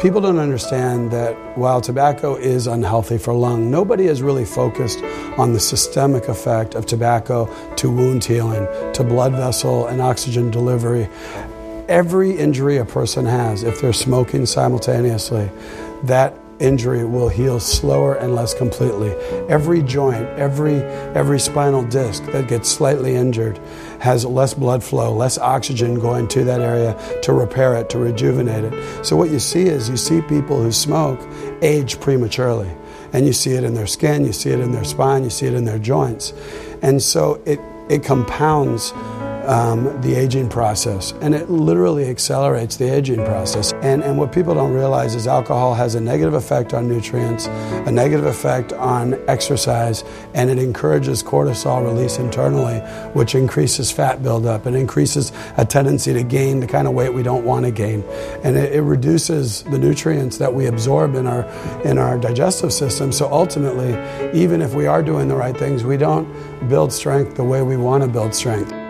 People don't understand that while tobacco is unhealthy for lung, nobody has really focused on the systemic effect of tobacco to wound healing, to blood vessel and oxygen delivery. Every injury a person has, if they're smoking simultaneously, that injury will heal slower and less completely. Every joint, every every spinal disc that gets slightly injured has less blood flow, less oxygen going to that area to repair it, to rejuvenate it. So what you see is you see people who smoke age prematurely. And you see it in their skin, you see it in their spine, you see it in their joints. And so it it compounds um, the aging process. And it literally accelerates the aging process. And, and what people don't realize is alcohol has a negative effect on nutrients, a negative effect on exercise, and it encourages cortisol release internally, which increases fat buildup. It increases a tendency to gain the kind of weight we don't want to gain. And it, it reduces the nutrients that we absorb in our, in our digestive system. So ultimately, even if we are doing the right things, we don't build strength the way we want to build strength.